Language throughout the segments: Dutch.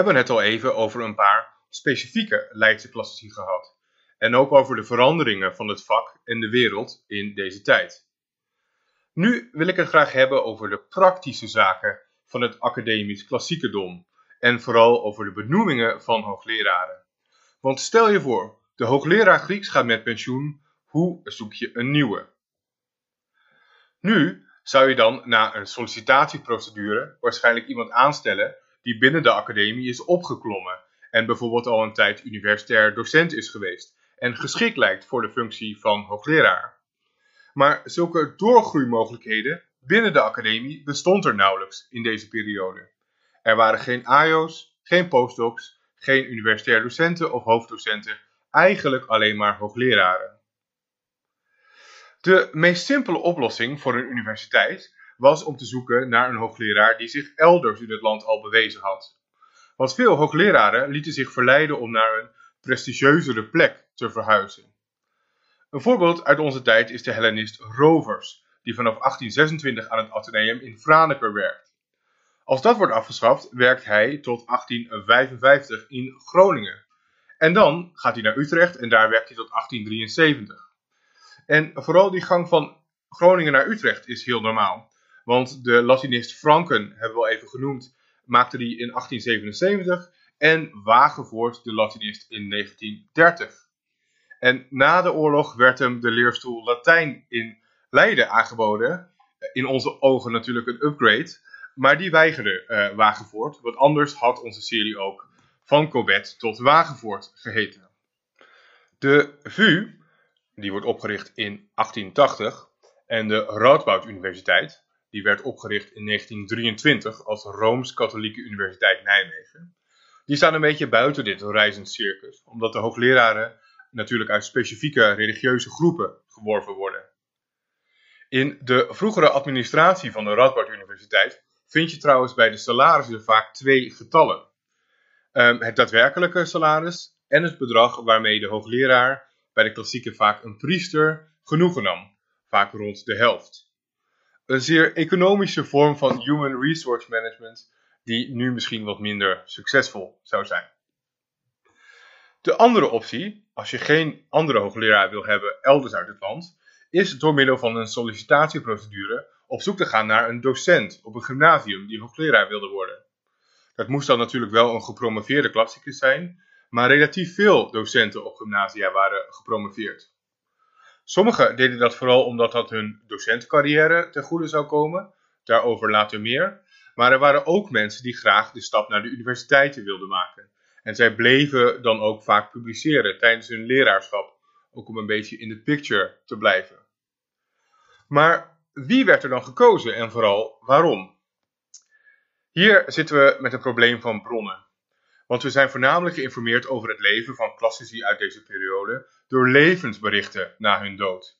Hebben het al even over een paar specifieke Leidse klassici gehad. En ook over de veranderingen van het vak en de wereld in deze tijd. Nu wil ik het graag hebben over de praktische zaken van het academisch klassiekerdom. En vooral over de benoemingen van hoogleraren. Want stel je voor, de hoogleraar Grieks gaat met pensioen, hoe zoek je een nieuwe? Nu zou je dan na een sollicitatieprocedure waarschijnlijk iemand aanstellen die binnen de academie is opgeklommen en bijvoorbeeld al een tijd universitair docent is geweest en geschikt lijkt voor de functie van hoogleraar. Maar zulke doorgroeimogelijkheden binnen de academie bestond er nauwelijks in deze periode. Er waren geen AIO's, geen postdocs, geen universitair docenten of hoofddocenten, eigenlijk alleen maar hoogleraren. De meest simpele oplossing voor een universiteit was om te zoeken naar een hoogleraar die zich elders in het land al bewezen had. Want veel hoogleraren lieten zich verleiden om naar een prestigieuzere plek te verhuizen. Een voorbeeld uit onze tijd is de Hellenist Rovers, die vanaf 1826 aan het Atheneum in Franeker werkt. Als dat wordt afgeschaft, werkt hij tot 1855 in Groningen. En dan gaat hij naar Utrecht en daar werkt hij tot 1873. En vooral die gang van Groningen naar Utrecht is heel normaal. Want de Latinist Franken, hebben we al even genoemd, maakte die in 1877 en Wagevoort de Latinist in 1930. En na de oorlog werd hem de leerstoel Latijn in Leiden aangeboden. In onze ogen natuurlijk een upgrade. Maar die weigerde uh, Wagevoort, want anders had onze serie ook van Corbett tot Wagevoort geheten. De VU, die wordt opgericht in 1880, en de Radboud Universiteit, die werd opgericht in 1923 als Rooms-Katholieke Universiteit Nijmegen. Die staan een beetje buiten dit reizend circus, omdat de hoogleraren natuurlijk uit specifieke religieuze groepen geworven worden. In de vroegere administratie van de Radboud Universiteit vind je trouwens bij de salarissen vaak twee getallen. Um, het daadwerkelijke salaris en het bedrag waarmee de hoogleraar bij de klassieke vaak een priester genoegen nam, vaak rond de helft. Een zeer economische vorm van human resource management die nu misschien wat minder succesvol zou zijn. De andere optie, als je geen andere hoogleraar wil hebben elders uit het land, is door middel van een sollicitatieprocedure op zoek te gaan naar een docent op een gymnasium die hoogleraar wilde worden. Dat moest dan natuurlijk wel een gepromoveerde klassicus zijn, maar relatief veel docenten op gymnasia waren gepromoveerd. Sommigen deden dat vooral omdat dat hun docentcarrière ten goede zou komen, daarover later meer. Maar er waren ook mensen die graag de stap naar de universiteiten wilden maken. En zij bleven dan ook vaak publiceren tijdens hun leraarschap, ook om een beetje in de picture te blijven. Maar wie werd er dan gekozen en vooral waarom? Hier zitten we met een probleem van bronnen. Want we zijn voornamelijk geïnformeerd over het leven van klassici uit deze periode door levensberichten na hun dood.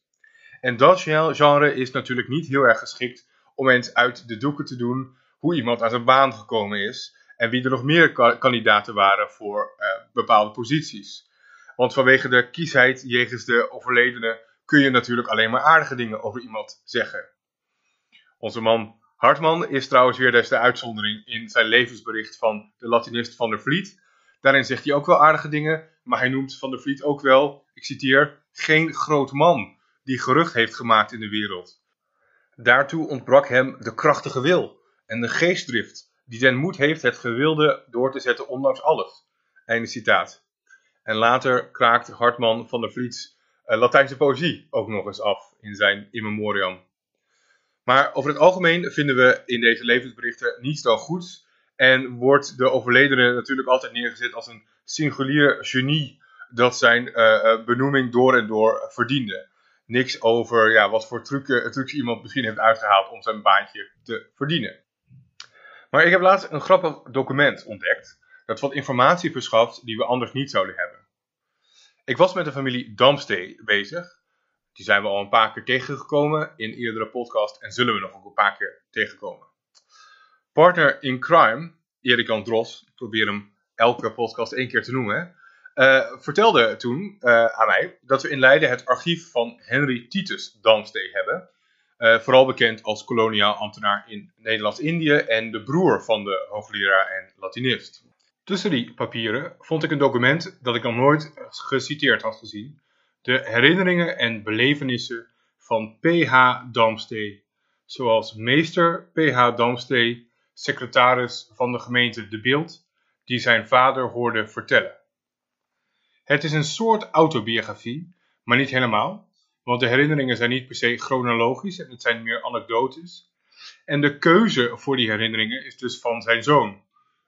En dat genre is natuurlijk niet heel erg geschikt om eens uit de doeken te doen hoe iemand aan zijn baan gekomen is en wie er nog meer kandidaten waren voor uh, bepaalde posities. Want vanwege de kiesheid jegens de overledene kun je natuurlijk alleen maar aardige dingen over iemand zeggen. Onze man Hartman is trouwens weer des de uitzondering in zijn levensbericht van de Latinist Van der Vliet. Daarin zegt hij ook wel aardige dingen, maar hij noemt Van der Vliet ook wel, ik citeer, geen groot man die gerucht heeft gemaakt in de wereld. Daartoe ontbrak hem de krachtige wil en de geestdrift, die den moed heeft het gewilde door te zetten ondanks alles. Einde citaat. En later kraakt Hartman van der Vliet's uh, Latijnse poëzie ook nog eens af in zijn In Memoriam. Maar over het algemeen vinden we in deze levensberichten niets dan goeds. En wordt de overledene natuurlijk altijd neergezet als een singulier genie dat zijn uh, benoeming door en door verdiende. Niks over ja, wat voor trucje iemand misschien heeft uitgehaald om zijn baantje te verdienen. Maar ik heb laatst een grappig document ontdekt dat wat informatie verschaft die we anders niet zouden hebben. Ik was met de familie Damstee bezig die zijn we al een paar keer tegengekomen in eerdere podcast en zullen we nog een paar keer tegenkomen. Partner in crime, Erik Andros, ik probeer hem elke podcast één keer te noemen, uh, vertelde toen uh, aan mij dat we in Leiden het archief van Henry Titus Damstee hebben. eh, vooral bekend als koloniaal ambtenaar in Nederlands-Indië en de broer van de hoogleraar en Latinist. Tussen die papieren vond ik een document dat ik nog nooit geciteerd had gezien. De herinneringen en belevenissen van P.H. Damstee, zoals meester P.H. Damstee, secretaris van de gemeente De Beeld, die zijn vader hoorde vertellen. Het is een soort autobiografie, maar niet helemaal, want de herinneringen zijn niet per se chronologisch en het zijn meer anekdotes. En de keuze voor die herinneringen is dus van zijn zoon,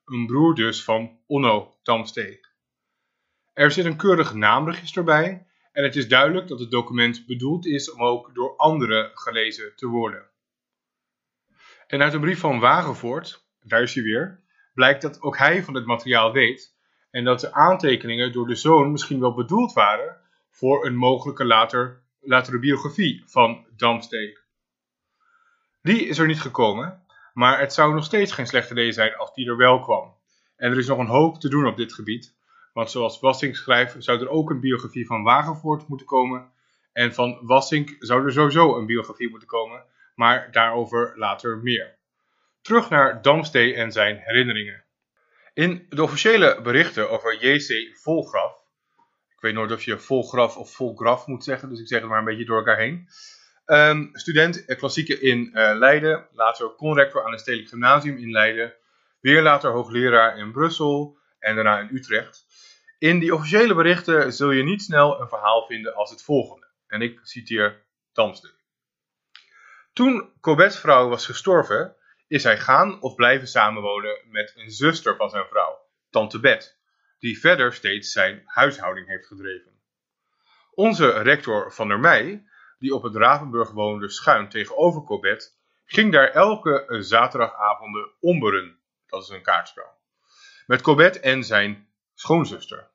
een broer dus van Onno Damstee. Er zit een keurig naamregister bij en het is duidelijk dat het document bedoeld is om ook door anderen gelezen te worden. En uit een brief van Wagenvoort, daar is hij weer, blijkt dat ook hij van het materiaal weet en dat de aantekeningen door de zoon misschien wel bedoeld waren voor een mogelijke later, latere biografie van Damstee. Die is er niet gekomen, maar het zou nog steeds geen slechte idee zijn als die er wel kwam. En er is nog een hoop te doen op dit gebied, want zoals Wassink schrijft, zou er ook een biografie van Wagenvoort moeten komen. En van Wassink zou er sowieso een biografie moeten komen, maar daarover later meer. Terug naar Damstee en zijn herinneringen. In de officiële berichten over J.C. Volgraf, ik weet nooit of je Volgraf of Volgraf moet zeggen, dus ik zeg het maar een beetje door elkaar heen. Um, student eh, klassieke in uh, Leiden, later conrector aan het Stedelijk Gymnasium in Leiden, weer later hoogleraar in Brussel en daarna in Utrecht. In die officiële berichten zul je niet snel een verhaal vinden als het volgende. En ik citeer Damstuk. Toen Cobbet's vrouw was gestorven, is hij gaan of blijven samenwonen met een zuster van zijn vrouw, Tante Bet, die verder steeds zijn huishouding heeft gedreven. Onze rector van der Meij, die op het Ravenburg woonde schuin tegenover Cobbet, ging daar elke zaterdagavonden omberen, dat is een kaartspel, met Cobbet en zijn schoonzuster.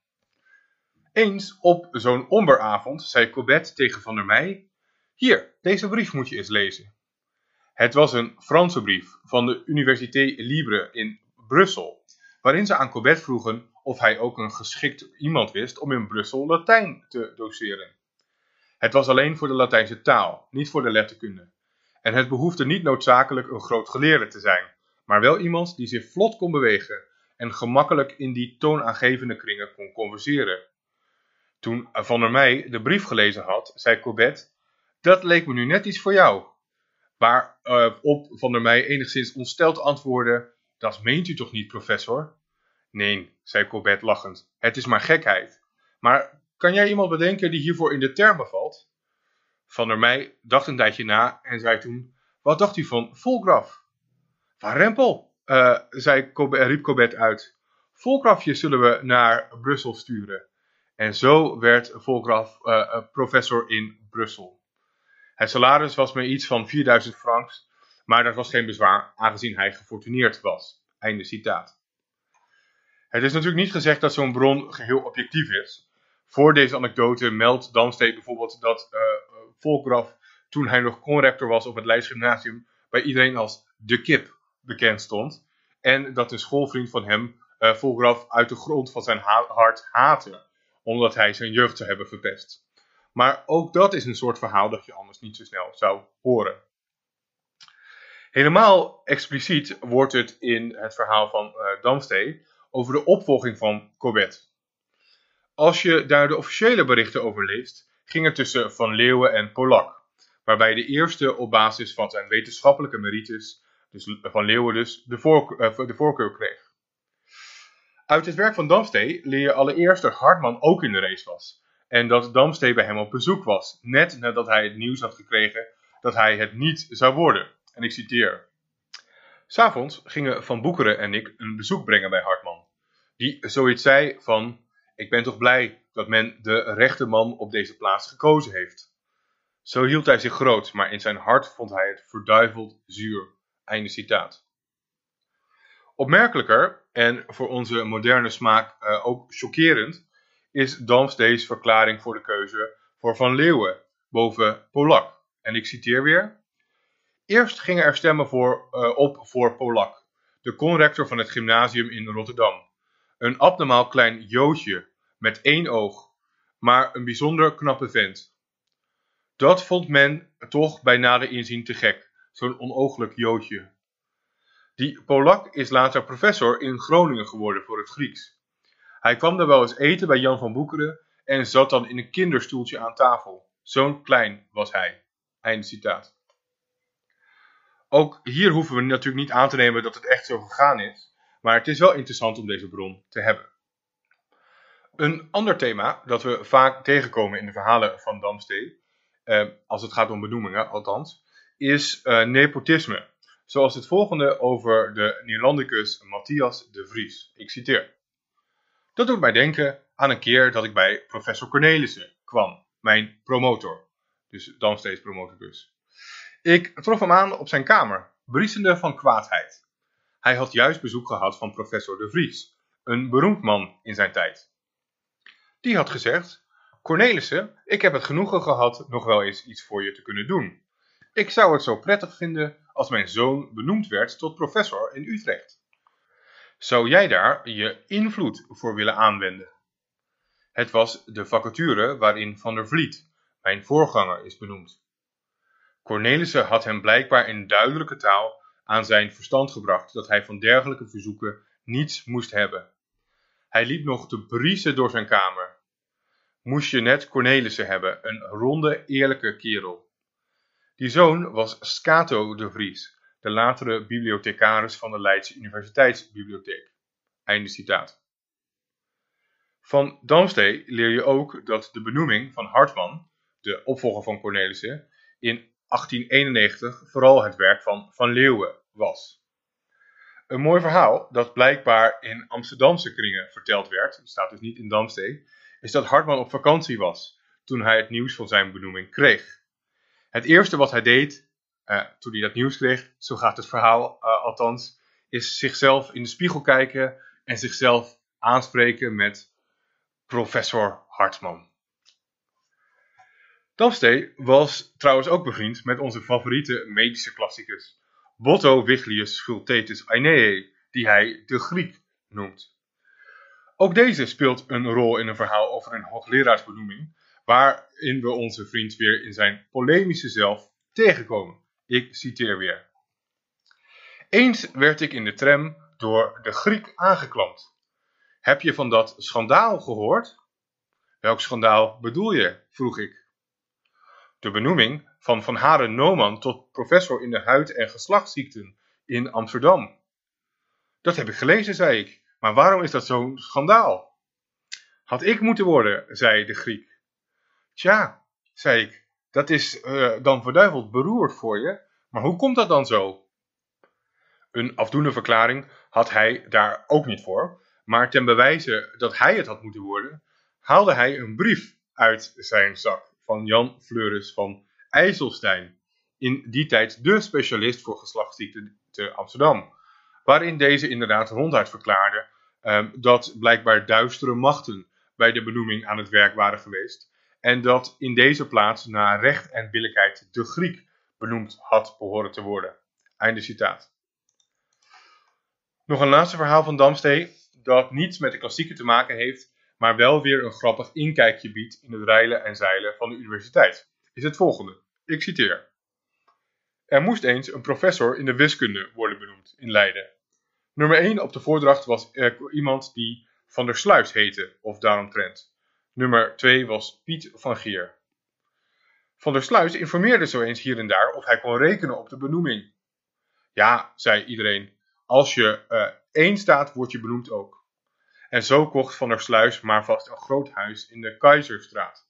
Eens op zo'n omberavond zei Cobbet tegen Van der Meij, hier, deze brief moet je eens lezen. Het was een Franse brief van de Université Libre in Brussel, waarin ze aan Cobbett vroegen of hij ook een geschikt iemand wist om in Brussel Latijn te doseren. Het was alleen voor de Latijnse taal, niet voor de letterkunde. En het behoefde niet noodzakelijk een groot geleerde te zijn, maar wel iemand die zich vlot kon bewegen en gemakkelijk in die toonaangevende kringen kon converseren. Toen Van der Meij de brief gelezen had, zei Cobbett, dat leek me nu net iets voor jou. Waarop uh, Van der Meij enigszins ontsteld antwoordde: Dat meent u toch niet, professor? Nee, zei Colbert lachend, het is maar gekheid. Maar kan jij iemand bedenken die hiervoor in de termen valt? Van der Meij dacht een tijdje na en zei toen: Wat dacht u van Volgraf? Rempel, uh, zei riep Colbert uit. Volgrafje zullen we naar Brussel sturen. En zo werd Volgraf uh, professor in Brussel. Het salaris was maar iets van 4000 francs, maar dat was geen bezwaar, aangezien hij gefortuneerd was. Einde citaat. Het is natuurlijk niet gezegd dat zo'n bron geheel objectief is. Voor deze anekdote meldt Damstee bijvoorbeeld dat uh, toen hij nog conrector was op het Leids Gymnasium, bij iedereen als de kip bekend stond. En dat een schoolvriend van hem uh, Volkraf uit de grond van zijn ha hart haatte, omdat hij zijn jeugd zou hebben verpest. Maar ook dat is een soort verhaal dat je anders niet zo snel zou horen. Helemaal expliciet wordt het in het verhaal van uh, over de opvolging van Corbett. Als je daar de officiële berichten over leest, ging het tussen Van Leeuwen en Polak, waarbij de eerste op basis van zijn wetenschappelijke merites, dus Van Leeuwen dus, de, voorkeur, uh, de voorkeur kreeg. Uit het werk van Damstee leer je allereerst dat Hartman ook in de race was, en dat Damstee bij hem op bezoek was, net nadat hij het nieuws had gekregen dat hij het niet zou worden. En ik citeer. S'avonds gingen Van Boekeren en ik een bezoek brengen bij Hartman. Die zoiets zei van, ik ben toch blij dat men de rechte man op deze plaats gekozen heeft. Zo hield hij zich groot, maar in zijn hart vond hij het verduiveld zuur. Einde citaat. Opmerkelijker, en voor onze moderne smaak uh, ook chockerend, is Damstees verklaring voor de keuze voor Van Leeuwen boven Polak. En ik citeer weer. Eerst gingen er stemmen voor, uh, op voor Polak, de conrector van het gymnasium in Rotterdam. Een abnormaal klein joodje met één oog, maar een bijzonder knappe vent. Dat vond men toch bij nader inzien te gek, zo'n onooglijk joodje. Die Polak is later professor in Groningen geworden voor het Grieks. Hij kwam daar wel eens eten bij Jan van Boekeren en zat dan in een kinderstoeltje aan tafel. Zo'n klein was hij. Einde citaat. Ook hier hoeven we natuurlijk niet aan te nemen dat het echt zo gegaan is, maar het is wel interessant om deze bron te hebben. Een ander thema dat we vaak tegenkomen in de verhalen van Damstee, eh, als het gaat om benoemingen althans, is eh, nepotisme. Zoals het volgende over de Nederlandicus Matthias de Vries. Ik citeer. Dat doet mij denken aan een keer dat ik bij professor Cornelissen kwam, mijn promotor. Dus Damsteeds promotorcus. Ik trof hem aan op zijn kamer, briesende van kwaadheid. Hij had juist bezoek gehad van professor de Vries, een beroemd man in zijn tijd. Die had gezegd, Cornelissen, ik heb het genoegen gehad nog wel eens iets voor je te kunnen doen. Ik zou het zo prettig vinden als mijn zoon benoemd werd tot professor in Utrecht. Zou jij daar je invloed voor willen aanwenden? Het was de vacature waarin Van der Vliet, mijn voorganger, is benoemd. Cornelissen had hem blijkbaar in duidelijke taal aan zijn verstand gebracht dat hij van dergelijke verzoeken niets moest hebben. Hij liep nog te briesen door zijn kamer. Moest je net Cornelissen hebben, een ronde, eerlijke kerel. Die zoon was Scato de Vries, de latere bibliothecaris van de Leidse Universiteitsbibliotheek. Einde citaat. Van Damstee leer je ook dat de benoeming van Hartman, de opvolger van Cornelissen, in 1891 vooral het werk van Van Leeuwen was. Een mooi verhaal dat blijkbaar in Amsterdamse kringen verteld werd, staat dus niet in Damstee, is dat Hartman op vakantie was toen hij het nieuws van zijn benoeming kreeg. Het eerste wat hij deed uh, toen hij dat nieuws kreeg, zo gaat het verhaal uh, althans, is zichzelf in de spiegel kijken en zichzelf aanspreken met professor Hartman. Damstee was trouwens ook bevriend met onze favoriete medische klassicus, Botto Viglius Schultetus Aeneae, die hij de Griek noemt. Ook deze speelt een rol in een verhaal over een hoogleraarsbenoeming, waarin we onze vriend weer in zijn polemische zelf tegenkomen. Ik citeer weer. Eens werd ik in de tram door de Griek aangeklampt. Heb je van dat schandaal gehoord? Welk schandaal bedoel je? vroeg ik. De benoeming van Van Haren Noman tot professor in de huid- en geslachtsziekten in Amsterdam. Dat heb ik gelezen, zei ik. Maar waarom is dat zo'n schandaal? Had ik moeten worden, zei de Griek. Tja, zei ik, dat is uh, dan verduiveld beroerd voor je, maar hoe komt dat dan zo? Een afdoende verklaring had hij daar ook niet voor, maar ten bewijze dat hij het had moeten worden, haalde hij een brief uit zijn zak van Jan Fleuris van IJsselstein, in die tijd de specialist voor geslachtsziekten te Amsterdam, waarin deze inderdaad ronduit verklaarde um, dat blijkbaar duistere machten bij de benoeming aan het werk waren geweest en dat in deze plaats naar recht en billijkheid de Griek benoemd had behoren te worden. Einde citaat. Nog een laatste verhaal van Damstee dat niets met de klassieken te maken heeft, maar wel weer een grappig inkijkje biedt in het reilen en zeilen van de universiteit, is het volgende. Ik citeer. Er moest eens een professor in de wiskunde worden benoemd in Leiden. Nummer 1 op de voordracht was er iemand die Van der Sluis heette, of daaromtrent. Nummer 2 was Piet van Geer. Van der Sluis informeerde zo eens hier en daar of hij kon rekenen op de benoeming. Ja, zei iedereen, als je uh, één staat, word je benoemd ook. En zo kocht Van der Sluis maar vast een groot huis in de Keizerstraat.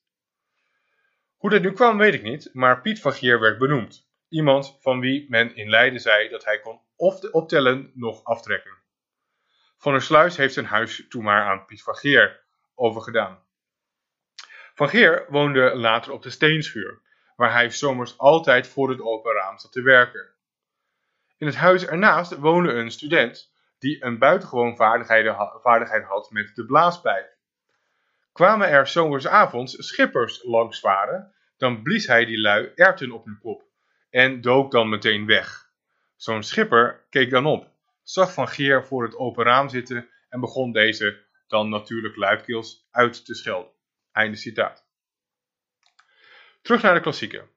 Hoe dat nu kwam, weet ik niet, maar Piet van Geer werd benoemd. Iemand van wie men in Leiden zei dat hij kon of optellen nog aftrekken. Van der Sluis heeft zijn huis toen maar aan Piet van Geer overgedaan. Van Geer woonde later op de Steenschuur, waar hij zomers altijd voor het open raam zat te werken. In het huis ernaast woonde een student die een buitengewoon vaardigheid had met de blaaspijp. Kwamen er zomersavonds schippers langs varen, dan blies hij die lui erten op hun kop en dook dan meteen weg. Zo'n schipper keek dan op, zag Van Geer voor het open raam zitten en begon deze dan natuurlijk luidkeels uit te schelden. Einde citaat. Terug naar de klassieken.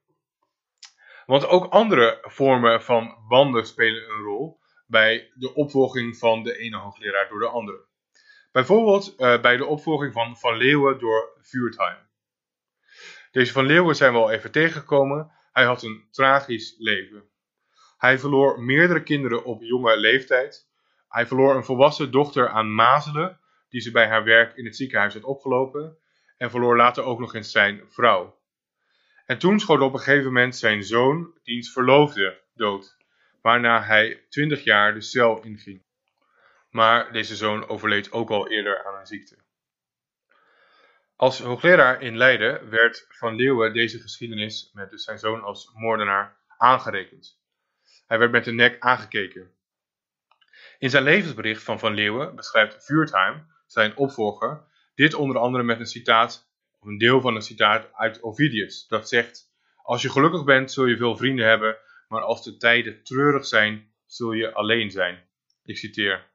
Want ook andere vormen van banden spelen een rol bij de opvolging van de ene hoogleraar door de andere. Bijvoorbeeld uh, bij de opvolging van Van Leeuwen door Vuurtheim. Deze Van Leeuwen zijn we al even tegengekomen. Hij had een tragisch leven. Hij verloor meerdere kinderen op jonge leeftijd. Hij verloor een volwassen dochter aan mazelen, die ze bij haar werk in het ziekenhuis had opgelopen. En verloor later ook nog eens zijn vrouw. En toen schoot op een gegeven moment zijn zoon, diens verloofde, dood. Waarna hij twintig jaar de cel inging. Maar deze zoon overleed ook al eerder aan een ziekte. Als hoogleraar in Leiden werd Van Leeuwen deze geschiedenis met dus zijn zoon als moordenaar aangerekend. Hij werd met de nek aangekeken. In zijn levensbericht van Van Leeuwen beschrijft Vuurtheim, zijn opvolger, dit onder andere met een citaat, of een deel van een citaat uit Ovidius, dat zegt: Als je gelukkig bent, zul je veel vrienden hebben, maar als de tijden treurig zijn, zul je alleen zijn. Ik citeer.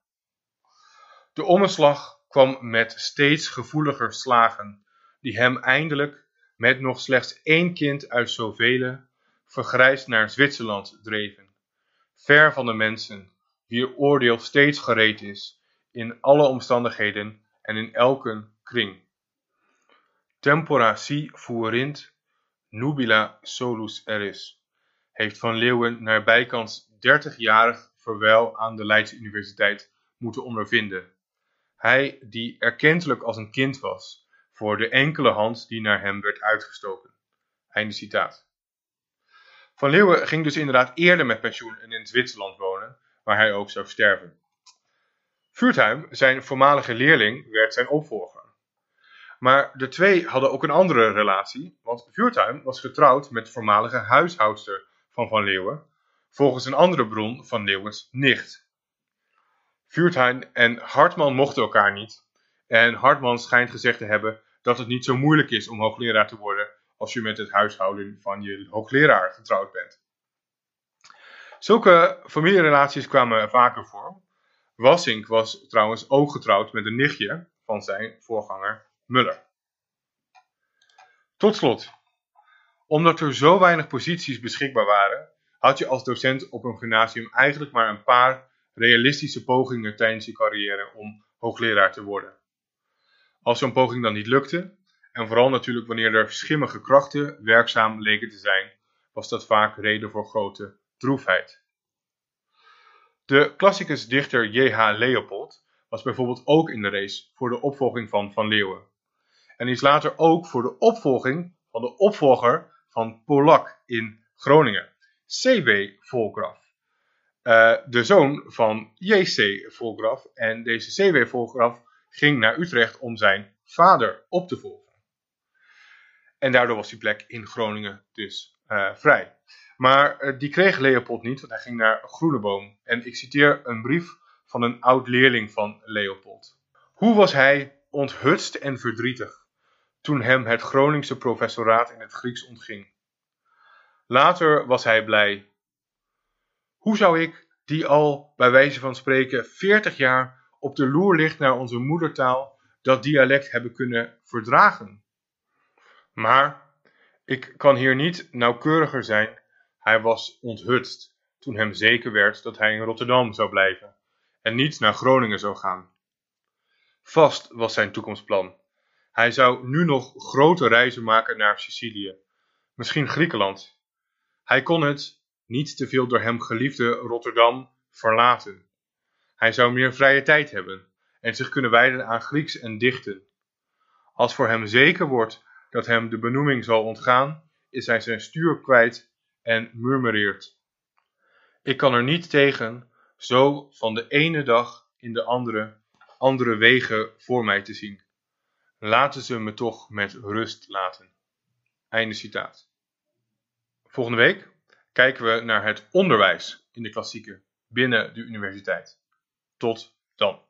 De omslag kwam met steeds gevoeliger slagen, die hem eindelijk, met nog slechts één kind uit zoveel, vergrijsd naar Zwitserland dreven. Ver van de mensen, wier oordeel steeds gereed is, in alle omstandigheden en in elke kring. Tempora si fuerint, nubila solus eris, heeft Van Leeuwen naar bijkans 30-jarig verwijl aan de Leidse Universiteit moeten ondervinden. Hij die erkentelijk als een kind was, voor de enkele hand die naar hem werd uitgestoken. Einde citaat. Van Leeuwen ging dus inderdaad eerder met pensioen en in Zwitserland wonen, waar hij ook zou sterven. Vuurtheim, zijn voormalige leerling, werd zijn opvolger. Maar de twee hadden ook een andere relatie, want Vuurtheim was getrouwd met de voormalige huishoudster van Van Leeuwen, volgens een andere bron van Leeuwens nicht. Vuurtheim en Hartman mochten elkaar niet, en Hartman schijnt gezegd te hebben dat het niet zo moeilijk is om hoogleraar te worden als je met het huishouden van je hoogleraar getrouwd bent. Zulke familierelaties kwamen vaker voor. Wassink was trouwens ook getrouwd met een nichtje van zijn voorganger Muller. Tot slot, omdat er zo weinig posities beschikbaar waren, had je als docent op een gymnasium eigenlijk maar een paar realistische pogingen tijdens je carrière om hoogleraar te worden. Als zo'n poging dan niet lukte, en vooral natuurlijk wanneer er schimmige krachten werkzaam leken te zijn, was dat vaak reden voor grote droefheid. De klassicus dichter J.H. Leopold was bijvoorbeeld ook in de race voor de opvolging van Van Leeuwen. En is later ook voor de opvolging van de opvolger van Polak in Groningen, C.W. Volgraf. Uh, de zoon van J.C. Volgraf. En deze C.W. Volgraf ging naar Utrecht om zijn vader op te volgen. En daardoor was die plek in Groningen dus uh, vrij. Maar uh, die kreeg Leopold niet, want hij ging naar Groeneboom. En ik citeer een brief van een oud leerling van Leopold. Hoe was hij onthutst en verdrietig toen hem het Groningse professoraat in het Grieks ontging. Later was hij blij. Hoe zou ik, die al bij wijze van spreken 40 jaar op de loer ligt naar onze moedertaal, dat dialect hebben kunnen verdragen? Maar ik kan hier niet nauwkeuriger zijn. Hij was onthutst toen hem zeker werd dat hij in Rotterdam zou blijven en niet naar Groningen zou gaan. Vast was zijn toekomstplan. Hij zou nu nog grote reizen maken naar Sicilië, misschien Griekenland. Hij kon het, niet te veel door hem geliefde Rotterdam, verlaten. Hij zou meer vrije tijd hebben en zich kunnen wijden aan Grieks en dichten. Als voor hem zeker wordt dat hem de benoeming zal ontgaan, is hij zijn stuur kwijt en murmureert. Ik kan er niet tegen, zo van de ene dag in de andere, andere wegen voor mij te zien. Laten ze me toch met rust laten. Einde citaat. Volgende week kijken we naar het onderwijs in de klassieken binnen de universiteit. Tot dan.